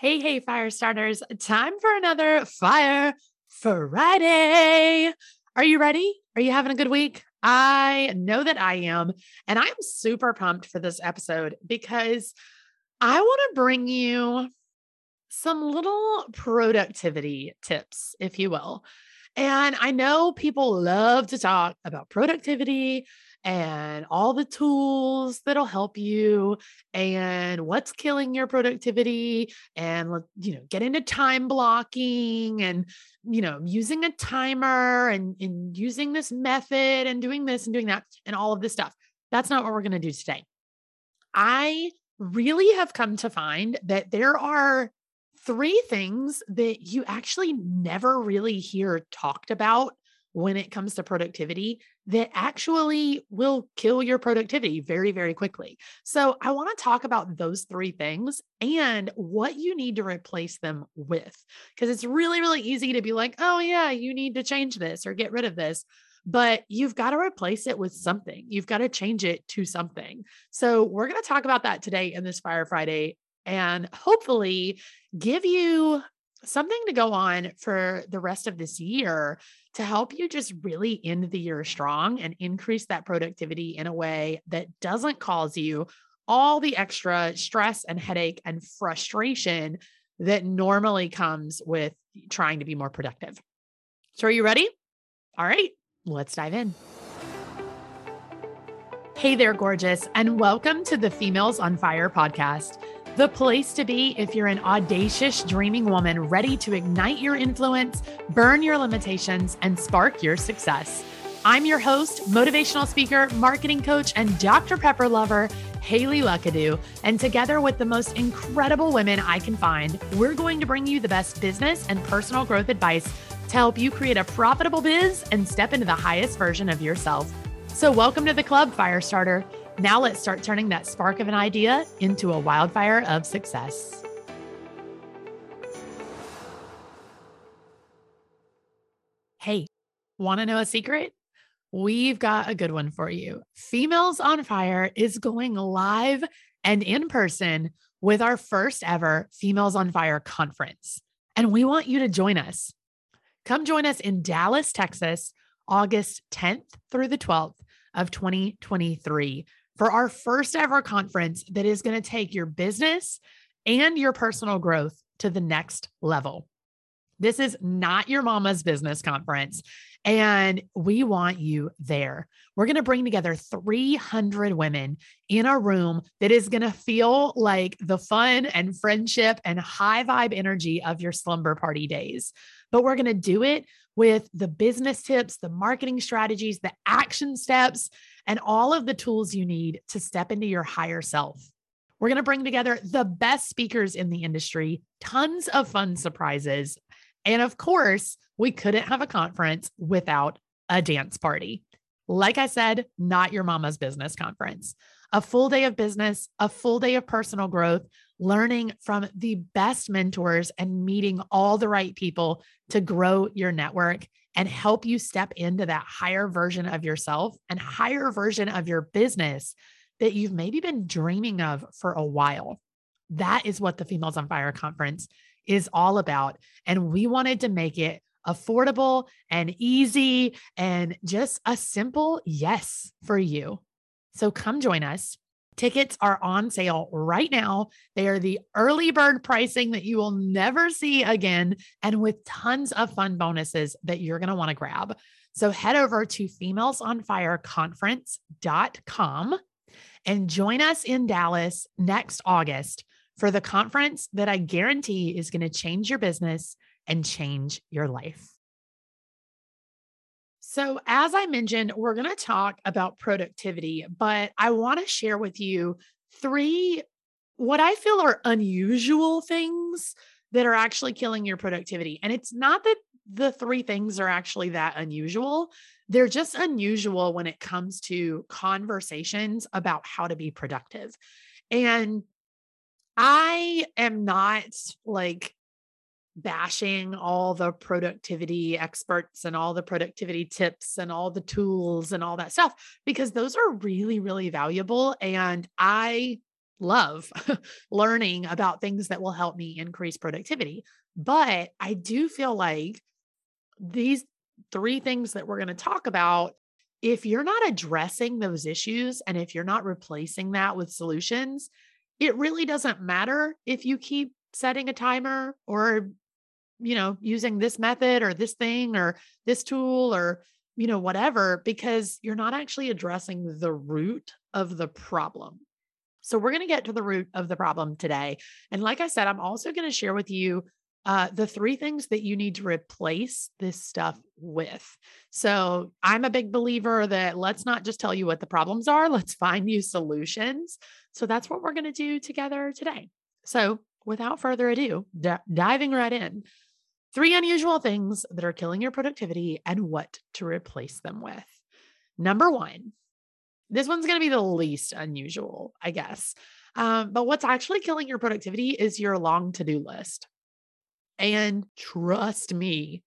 Hey, hey, fire starters. Time for another Fire Friday. Are you ready? Are you having a good week? I know that I am. And I'm super pumped for this episode because I want to bring you some little productivity tips, if you will. And I know people love to talk about productivity and all the tools that'll help you and what's killing your productivity and you know get into time blocking and you know using a timer and, and using this method and doing this and doing that and all of this stuff. That's not what we're going to do today. I really have come to find that there are three things that you actually never really hear talked about when it comes to productivity that actually will kill your productivity very, very quickly. So, I want to talk about those three things and what you need to replace them with. Because it's really, really easy to be like, oh, yeah, you need to change this or get rid of this. But you've got to replace it with something. You've got to change it to something. So, we're going to talk about that today in this Fire Friday and hopefully give you something to go on for the rest of this year to help you just really end the year strong and increase that productivity in a way that doesn't cause you all the extra stress and headache and frustration that normally comes with trying to be more productive. So, are you ready? All right, let's dive in. Hey there, gorgeous, and welcome to the Females on Fire podcast the place to be if you're an audacious, dreaming woman ready to ignite your influence, burn your limitations, and spark your success. I'm your host, motivational speaker, marketing coach, and Dr. Pepper lover, Haley Luckadoo. And together with the most incredible women I can find, we're going to bring you the best business and personal growth advice to help you create a profitable biz and step into the highest version of yourself. So, welcome to the club, Firestarter. Now let's start turning that spark of an idea into a wildfire of success. Hey, want to know a secret? We've got a good one for you. Females on Fire is going live and in person with our first ever Females on Fire conference. And we want you to join us. Come join us in Dallas, Texas, August 10th through the 12th of 2023 for our first ever conference that is going to take your business and your personal growth to the next level. This is not your mama's business conference. And we want you there. We're going to bring together 300 women in a room that is going to feel like the fun and friendship and high vibe energy of your slumber party days. But we're going to do it with the business tips, the marketing strategies, the action steps and all of the tools you need to step into your higher self. We're going to bring together the best speakers in the industry, tons of fun surprises. And of course, we couldn't have a conference without a dance party. Like I said, not your mama's business conference. A full day of business, a full day of personal growth, learning from the best mentors and meeting all the right people to grow your network and help you step into that higher version of yourself and higher version of your business that you've maybe been dreaming of for a while. That is what the Females on Fire conference is all about. And we wanted to make it affordable and easy and just a simple yes for you. So come join us. Tickets are on sale right now. They are the early bird pricing that you will never see again, and with tons of fun bonuses that you're going to want to grab. So head over to femalesonfireconference.com and join us in Dallas next August for the conference that I guarantee is going to change your business and change your life. So, as I mentioned, we're going to talk about productivity, but I want to share with you three what I feel are unusual things that are actually killing your productivity. And it's not that the three things are actually that unusual, they're just unusual when it comes to conversations about how to be productive. And I am not like bashing all the productivity experts and all the productivity tips and all the tools and all that stuff because those are really really valuable and I love learning about things that will help me increase productivity. But I do feel like these three things that we're going to talk about, if you're not addressing those issues and if you're not replacing that with solutions, it really doesn't matter if you keep setting a timer or you know using this method or this thing or this tool or you know whatever because you're not actually addressing the root of the problem so we're going to get to the root of the problem today and like i said i'm also going to share with you uh, the three things that you need to replace this stuff with. So I'm a big believer that let's not just tell you what the problems are, let's find you solutions. So that's what we're going to do together today. So without further ado, d- diving right in, three unusual things that are killing your productivity and what to replace them with. Number one, this one's going to be the least unusual, I guess. Um, but what's actually killing your productivity is your long to do list. And trust me,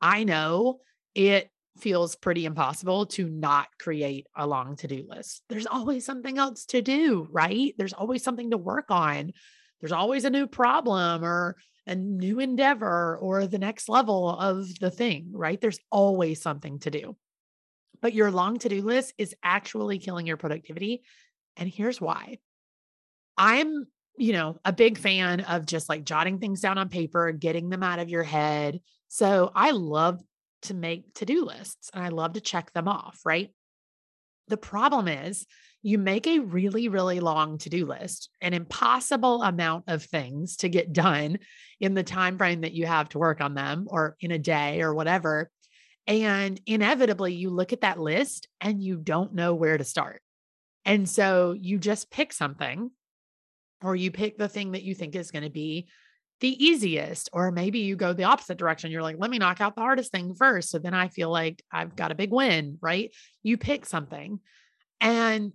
I know it feels pretty impossible to not create a long to do list. There's always something else to do, right? There's always something to work on. There's always a new problem or a new endeavor or the next level of the thing, right? There's always something to do. But your long to do list is actually killing your productivity. And here's why I'm you know, a big fan of just like jotting things down on paper, getting them out of your head. So I love to make to do lists and I love to check them off, right? The problem is you make a really, really long to do list, an impossible amount of things to get done in the time frame that you have to work on them or in a day or whatever. And inevitably, you look at that list and you don't know where to start. And so you just pick something or you pick the thing that you think is going to be the easiest or maybe you go the opposite direction you're like let me knock out the hardest thing first so then i feel like i've got a big win right? You pick something and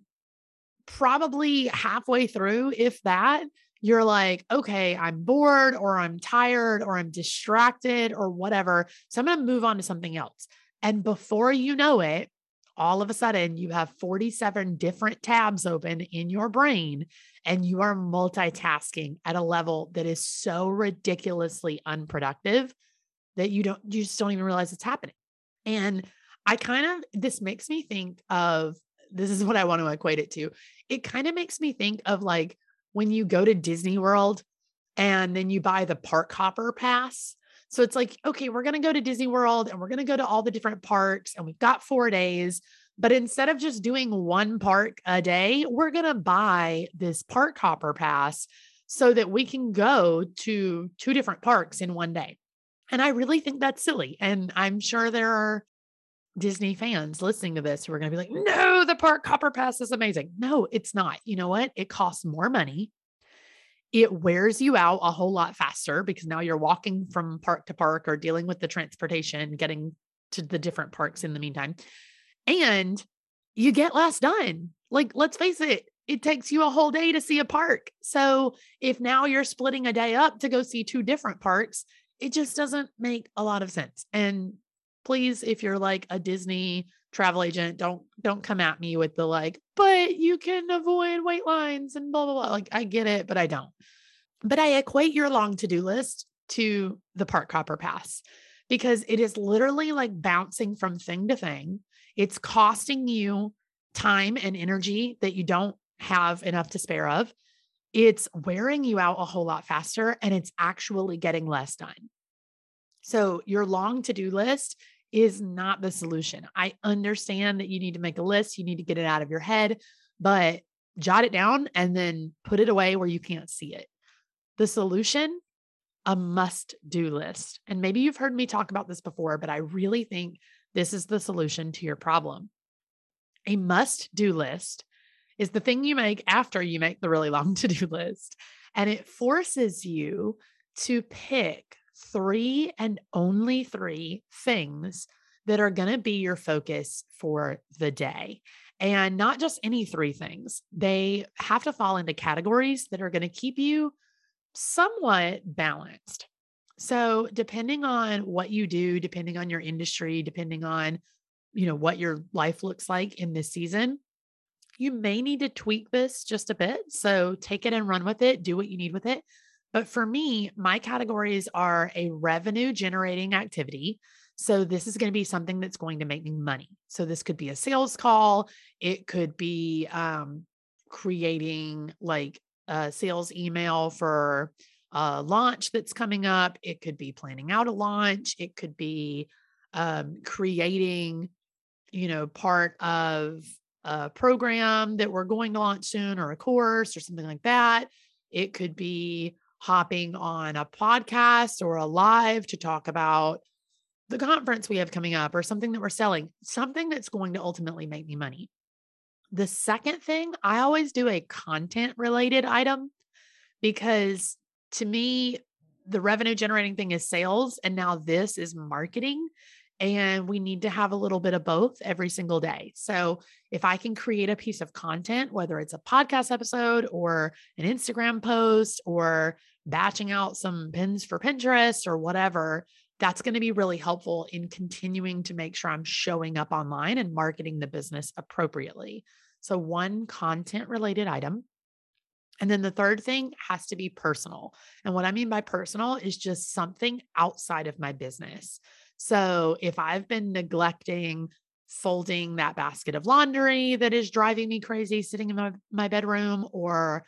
probably halfway through if that you're like okay i'm bored or i'm tired or i'm distracted or whatever so i'm going to move on to something else and before you know it all of a sudden you have 47 different tabs open in your brain and you are multitasking at a level that is so ridiculously unproductive that you don't you just don't even realize it's happening. And I kind of this makes me think of this is what I want to equate it to. It kind of makes me think of like when you go to Disney World and then you buy the park hopper pass so it's like, okay, we're going to go to Disney World and we're going to go to all the different parks and we've got four days. But instead of just doing one park a day, we're going to buy this park hopper pass so that we can go to two different parks in one day. And I really think that's silly. And I'm sure there are Disney fans listening to this who are going to be like, no, the park hopper pass is amazing. No, it's not. You know what? It costs more money it wears you out a whole lot faster because now you're walking from park to park or dealing with the transportation, getting to the different parks in the meantime. And you get less done. Like, let's face it, it takes you a whole day to see a park. So if now you're splitting a day up to go see two different parks, it just doesn't make a lot of sense. And please, if you're like a Disney travel agent, don't don't come at me with the like, but you can avoid wait lines and blah blah blah. Like I get it, but I don't. But I equate your long to-do list to the park hopper pass because it is literally like bouncing from thing to thing. It's costing you time and energy that you don't have enough to spare of. It's wearing you out a whole lot faster and it's actually getting less done. So, your long to do list is not the solution. I understand that you need to make a list, you need to get it out of your head, but jot it down and then put it away where you can't see it. The solution, a must do list. And maybe you've heard me talk about this before, but I really think this is the solution to your problem. A must do list is the thing you make after you make the really long to do list. And it forces you to pick three and only three things that are going to be your focus for the day. And not just any three things, they have to fall into categories that are going to keep you somewhat balanced. So, depending on what you do, depending on your industry, depending on you know what your life looks like in this season, you may need to tweak this just a bit. So take it and run with it, do what you need with it. But for me, my categories are a revenue generating activity. So this is going to be something that's going to make me money. So this could be a sales call. It could be um, creating like a sales email for a launch that's coming up. It could be planning out a launch. It could be um, creating, you know, part of a program that we're going to launch soon or a course or something like that. It could be hopping on a podcast or a live to talk about the conference we have coming up or something that we're selling, something that's going to ultimately make me money. The second thing, I always do a content related item because to me, the revenue generating thing is sales. And now this is marketing. And we need to have a little bit of both every single day. So, if I can create a piece of content, whether it's a podcast episode or an Instagram post or batching out some pins for Pinterest or whatever, that's going to be really helpful in continuing to make sure I'm showing up online and marketing the business appropriately. So, one content related item. And then the third thing has to be personal. And what I mean by personal is just something outside of my business. So, if I've been neglecting folding that basket of laundry that is driving me crazy sitting in my, my bedroom or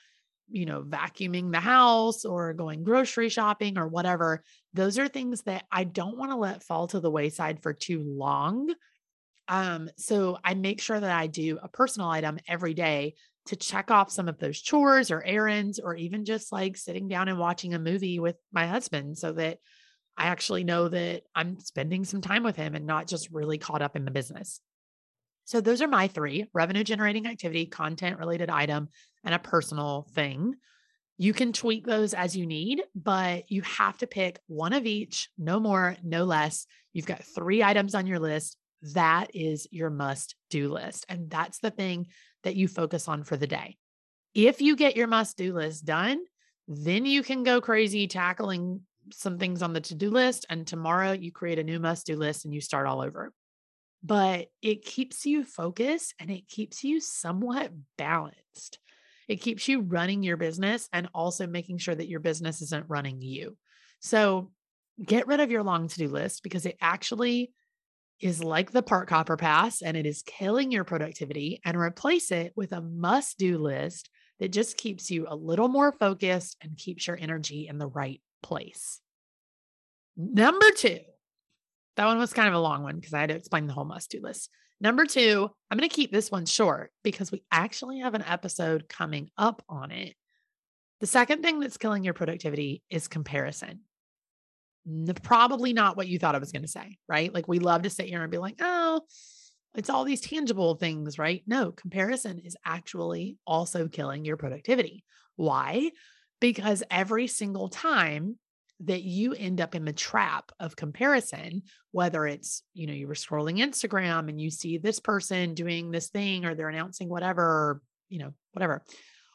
you know, vacuuming the house or going grocery shopping or whatever. Those are things that I don't want to let fall to the wayside for too long. Um, so I make sure that I do a personal item every day to check off some of those chores or errands, or even just like sitting down and watching a movie with my husband so that I actually know that I'm spending some time with him and not just really caught up in the business. So those are my three revenue generating activity, content related item, and a personal thing. You can tweak those as you need, but you have to pick one of each, no more, no less. You've got three items on your list. That is your must do list. And that's the thing that you focus on for the day. If you get your must do list done, then you can go crazy tackling some things on the to do list. And tomorrow you create a new must do list and you start all over but it keeps you focused and it keeps you somewhat balanced. It keeps you running your business and also making sure that your business isn't running you. So get rid of your long to do list because it actually is like the park hopper pass and it is killing your productivity and replace it with a must do list that just keeps you a little more focused and keeps your energy in the right place. Number two, that one was kind of a long one because I had to explain the whole must do list. Number two, I'm going to keep this one short because we actually have an episode coming up on it. The second thing that's killing your productivity is comparison. Probably not what you thought I was going to say, right? Like we love to sit here and be like, oh, it's all these tangible things, right? No, comparison is actually also killing your productivity. Why? Because every single time that you end up in the trap of comparison whether it's you know you were scrolling instagram and you see this person doing this thing or they're announcing whatever or, you know whatever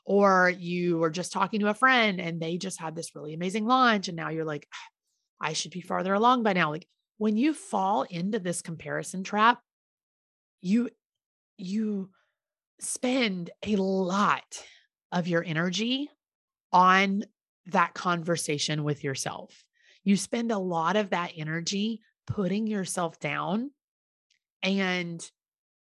or you were just talking to a friend and they just had this really amazing launch and now you're like ah, i should be farther along by now. Like when you fall into this comparison trap you you spend a lot of your energy on that conversation with yourself. You spend a lot of that energy putting yourself down and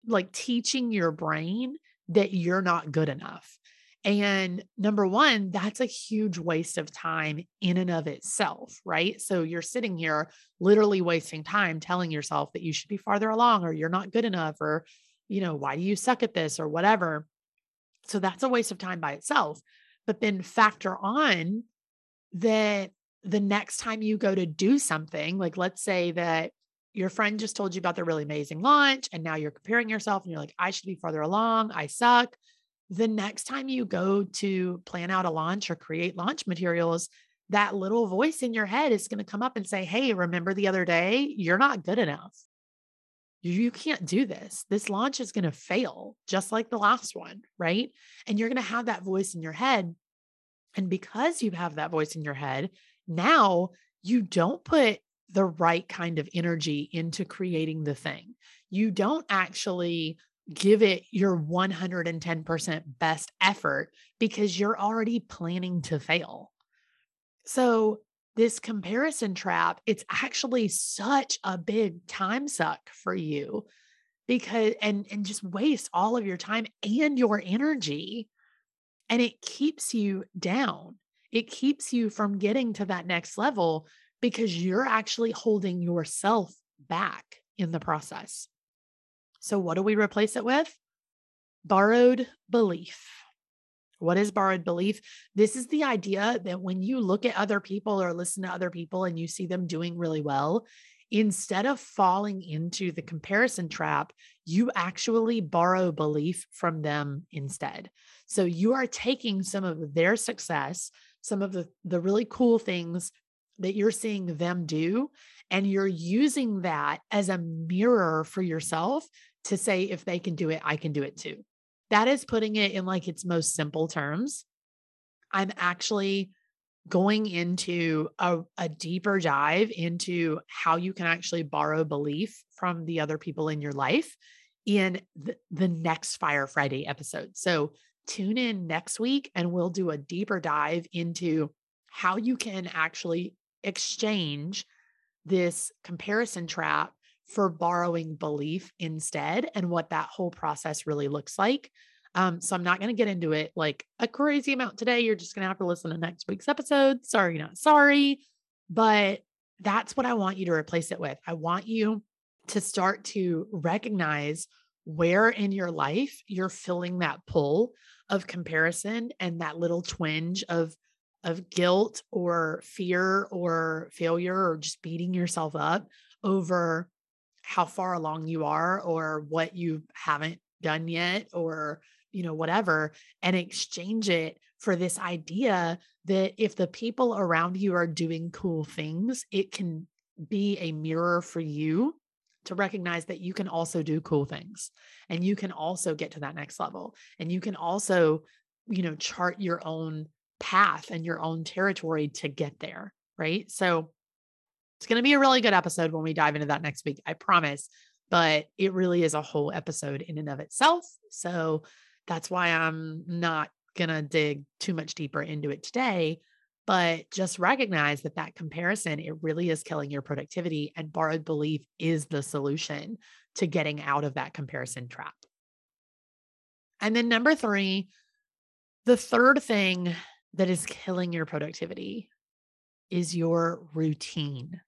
like teaching your brain that you're not good enough. And number one, that's a huge waste of time in and of itself, right? So you're sitting here literally wasting time telling yourself that you should be farther along or you're not good enough or, you know, why do you suck at this or whatever. So that's a waste of time by itself but then factor on that the next time you go to do something, like let's say that your friend just told you about their really amazing launch and now you're comparing yourself and you're like, I should be farther along. I suck. The next time you go to plan out a launch or create launch materials, that little voice in your head is going to come up and say, Hey, remember the other day? You're not good enough. You can't do this. This launch is going to fail just like the last one. Right. And you're going to have that voice in your head and because you have that voice in your head, now you don't put the right kind of energy into creating the thing. You don't actually give it your 110% best effort because you're already planning to fail. So, this comparison trap, it's actually such a big time suck for you because and and just waste all of your time and your energy and it keeps you down. It keeps you from getting to that next level because you're actually holding yourself back in the process. So, what do we replace it with? Borrowed belief. What is borrowed belief? This is the idea that when you look at other people or listen to other people and you see them doing really well, instead of falling into the comparison trap, you actually borrow belief from them instead. So you are taking some of their success, some of the, the really cool things that you're seeing them do, and you're using that as a mirror for yourself to say, if they can do it, I can do it too. That is putting it in like its most simple terms. I'm actually going into a, a, deeper dive into how you can actually borrow belief from the other people in your life in the, the next Fire Friday episode. So tune in next week and we'll do a deeper dive into how you can actually exchange this comparison trap for borrowing belief instead and what that whole process really looks like. Um, so I'm not going to get into it like a crazy amount today. You're just going to have to listen to next week's episode. Sorry, not sorry. But that's what I want you to replace it with. I want you to start to recognize where in your life you're feeling that pull of comparison and that little twinge of of guilt or fear or failure or just beating yourself up over how far along you are or what you haven't done yet or you know whatever and exchange it for this idea that if the people around you are doing cool things it can be a mirror for you to recognize that you can also do cool things and you can also get to that next level and you can also you know chart your own path and your own territory to get there right? So it's going to be a really good episode when we dive into that next week i promise but it really is a whole episode in and of itself so that's why i'm not going to dig too much deeper into it today but just recognize that that comparison it really is killing your productivity and borrowed belief is the solution to getting out of that comparison trap. And then number 3 the third thing that is killing your productivity is your routine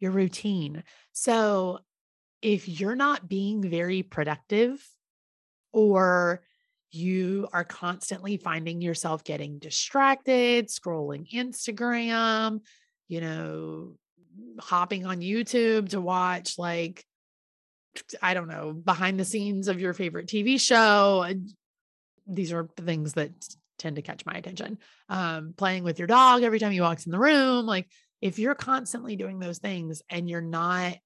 your routine so if you're not being very productive or you are constantly finding yourself getting distracted, scrolling Instagram, you know, hopping on YouTube to watch like I don't know, behind the scenes of your favorite TV show. These are the things that tend to catch my attention. Um, playing with your dog every time he walks in the room. Like, if you're constantly doing those things and you're not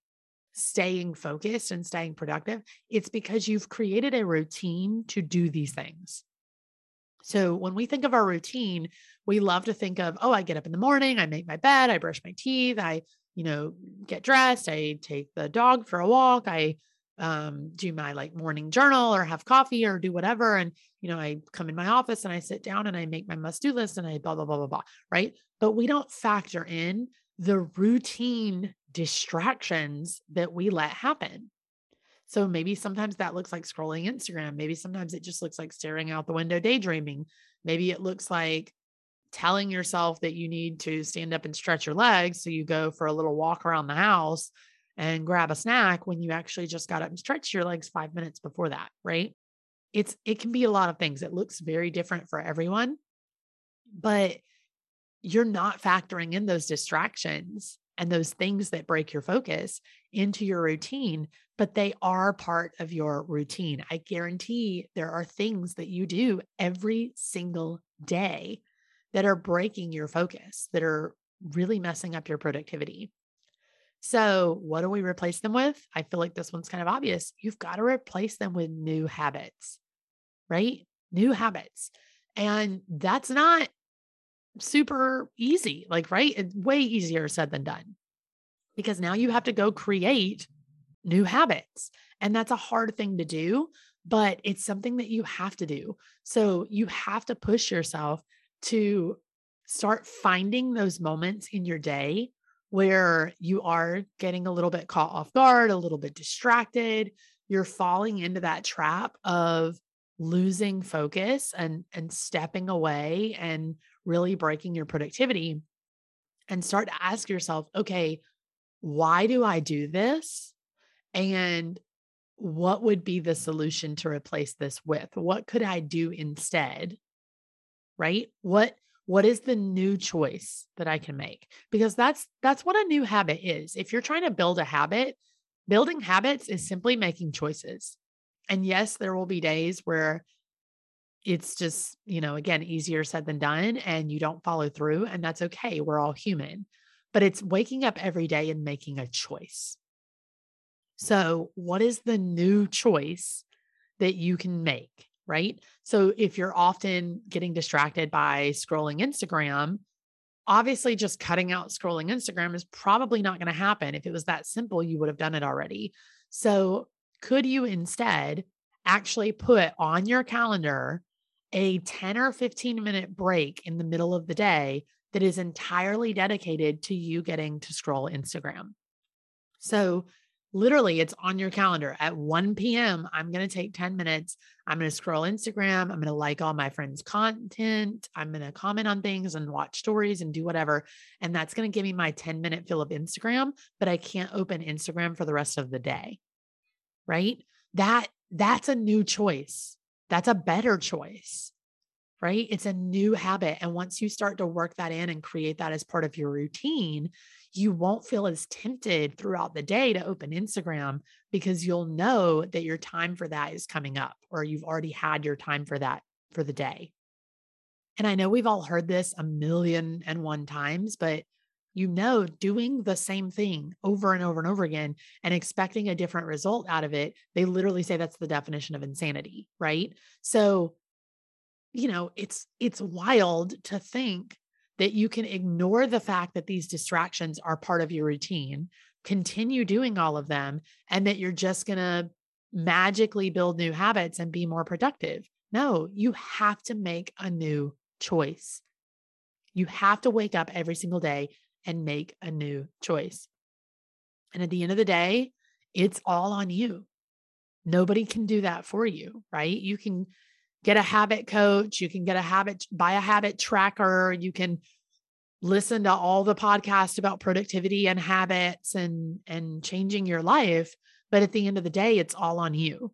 staying focused and staying productive, it's because you've created a routine to do these things. So when we think of our routine, we love to think of, oh, I get up in the morning, I make my bed, I brush my teeth, I, you know, get dressed, I take the dog for a walk, I um, do my like morning journal or have coffee or do whatever. And, you know, I come in my office and I sit down and I make my must do list and I blah, blah, blah, blah, blah. Right. But we don't factor in the routine distractions that we let happen. So maybe sometimes that looks like scrolling Instagram. Maybe sometimes it just looks like staring out the window daydreaming. Maybe it looks like telling yourself that you need to stand up and stretch your legs. So you go for a little walk around the house and grab a snack when you actually just got up and stretched your legs five minutes before that, right? It's it can be a lot of things. It looks very different for everyone, but you're not factoring in those distractions and those things that break your focus into your routine, but they are part of your routine. I guarantee there are things that you do every single day that are breaking your focus, that are really messing up your productivity. So, what do we replace them with? I feel like this one's kind of obvious. You've got to replace them with new habits, right? New habits. And that's not super easy, like, right? It's way easier said than done because now you have to go create new habits. And that's a hard thing to do, but it's something that you have to do. So you have to push yourself to start finding those moments in your day where you are getting a little bit caught off guard, a little bit distracted. You're falling into that trap of losing focus and and stepping away and really breaking your productivity and start to ask yourself, okay, why do I do this? And what would be the solution to replace this with? What could I do instead? Right? What what is the new choice that I can make? Because that's that's what a new habit is. If you're trying to build a habit, building habits is simply making choices. And yes, there will be days where it's just, you know, again, easier said than done and you don't follow through and that's okay. We're all human. But it's waking up every day and making a choice. So, what is the new choice that you can make? Right. So, if you're often getting distracted by scrolling Instagram, obviously just cutting out scrolling Instagram is probably not going to happen. If it was that simple, you would have done it already. So, could you instead actually put on your calendar a 10 or 15 minute break in the middle of the day that is entirely dedicated to you getting to scroll Instagram? So, literally it's on your calendar at 1 p.m. I'm going to take 10 minutes. I'm going to scroll Instagram. I'm going to like all my friends' content. I'm going to comment on things and watch stories and do whatever. And that's going to give me my 10 minute fill of Instagram, but I can't open Instagram for the rest of the day. Right? That that's a new choice. That's a better choice. Right? It's a new habit and once you start to work that in and create that as part of your routine, you won't feel as tempted throughout the day to open Instagram because you'll know that your time for that is coming up or you've already had your time for that for the day. And I know we've all heard this a million and one times, but you know, doing the same thing over and over and over again and expecting a different result out of it, they literally say that's the definition of insanity, right? So, you know, it's it's wild to think that you can ignore the fact that these distractions are part of your routine, continue doing all of them, and that you're just going to magically build new habits and be more productive. No, you have to make a new choice. You have to wake up every single day and make a new choice. And at the end of the day, it's all on you. Nobody can do that for you, right? You can get a habit coach, you can get a habit, buy a habit tracker, you can listen to all the podcasts about productivity and habits and and changing your life, but at the end of the day it's all on you.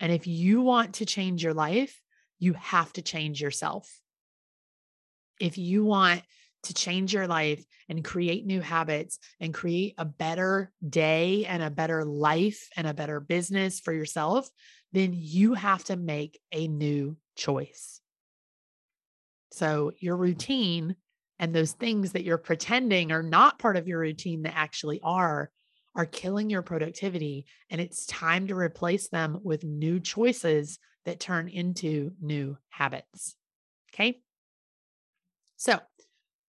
And if you want to change your life, you have to change yourself. If you want to change your life and create new habits and create a better day and a better life and a better business for yourself, then you have to make a new choice. So, your mm. routine and those things that you're pretending are not part of your routine that actually are, are killing your productivity. And it's time to replace them with new choices that turn into new habits. Okay. So,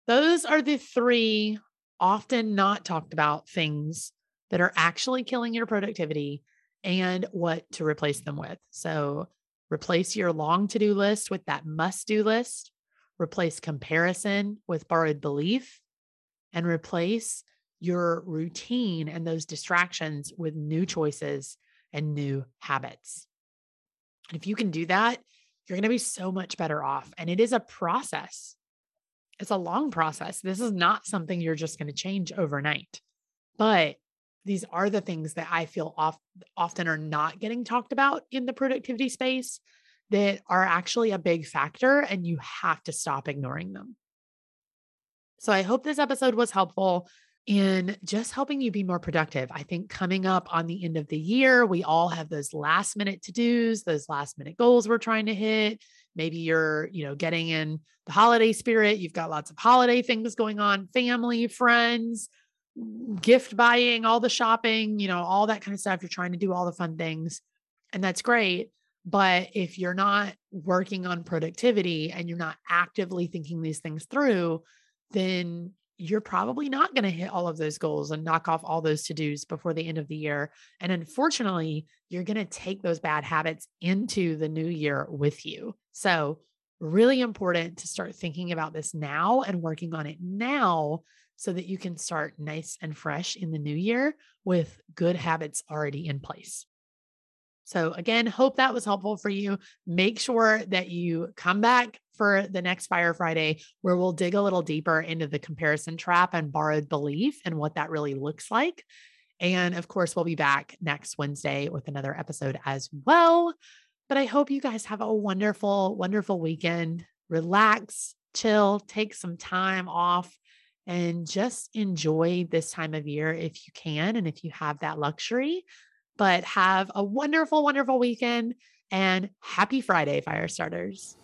those are the three often not talked about things that are actually killing your productivity and what to replace them with. So, replace your long to do list with that must do list, replace comparison with borrowed belief, and replace your routine and those distractions with new choices and new habits. And if you can do that, you're going to be so much better off. And it is a process, it's a long process. This is not something you're just going to change overnight. But these are the things that I feel off, often are not getting talked about in the productivity space that are actually a big factor, and you have to stop ignoring them. So I hope this episode was helpful in just helping you be more productive. I think coming up on the end of the year, we all have those last minute to dos, those last minute goals we're trying to hit. Maybe you're, you know, getting in the holiday spirit. You've got lots of holiday things going on, family, friends, gift buying, all the shopping, you know, all that kind of stuff. You're trying to do all the fun things. And that's great. But if you're not working on productivity and you're not actively thinking these things through, then you're probably not going to hit all of those goals and knock off all those to dos before the end of the year. And unfortunately, you're going to take those bad habits into the new year with you. So, really important to start thinking about this now and working on it now so that you can start nice and fresh in the new year with good habits already in place. So, again, hope that was helpful for you. Make sure that you come back for the next Fire Friday, where we'll dig a little deeper into the comparison trap and borrowed belief and what that really looks like. And of course, we'll be back next Wednesday with another episode as well. But I hope you guys have a wonderful, wonderful weekend. Relax, chill, take some time off, and just enjoy this time of year if you can and if you have that luxury. But have a wonderful, wonderful weekend and happy Friday, fire starters.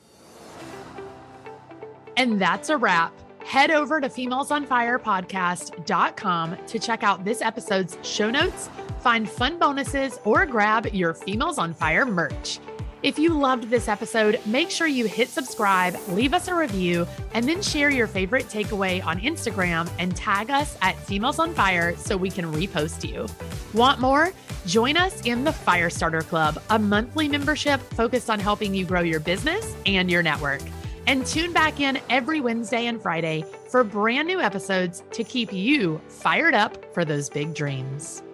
And that's a wrap. Head over to femalesonfirepodcast.com to check out this episode's show notes, find fun bonuses, or grab your Females on Fire merch. If you loved this episode, make sure you hit subscribe, leave us a review, and then share your favorite takeaway on Instagram and tag us at Females on Fire so we can repost you. Want more? Join us in the Firestarter Club, a monthly membership focused on helping you grow your business and your network. And tune back in every Wednesday and Friday for brand new episodes to keep you fired up for those big dreams.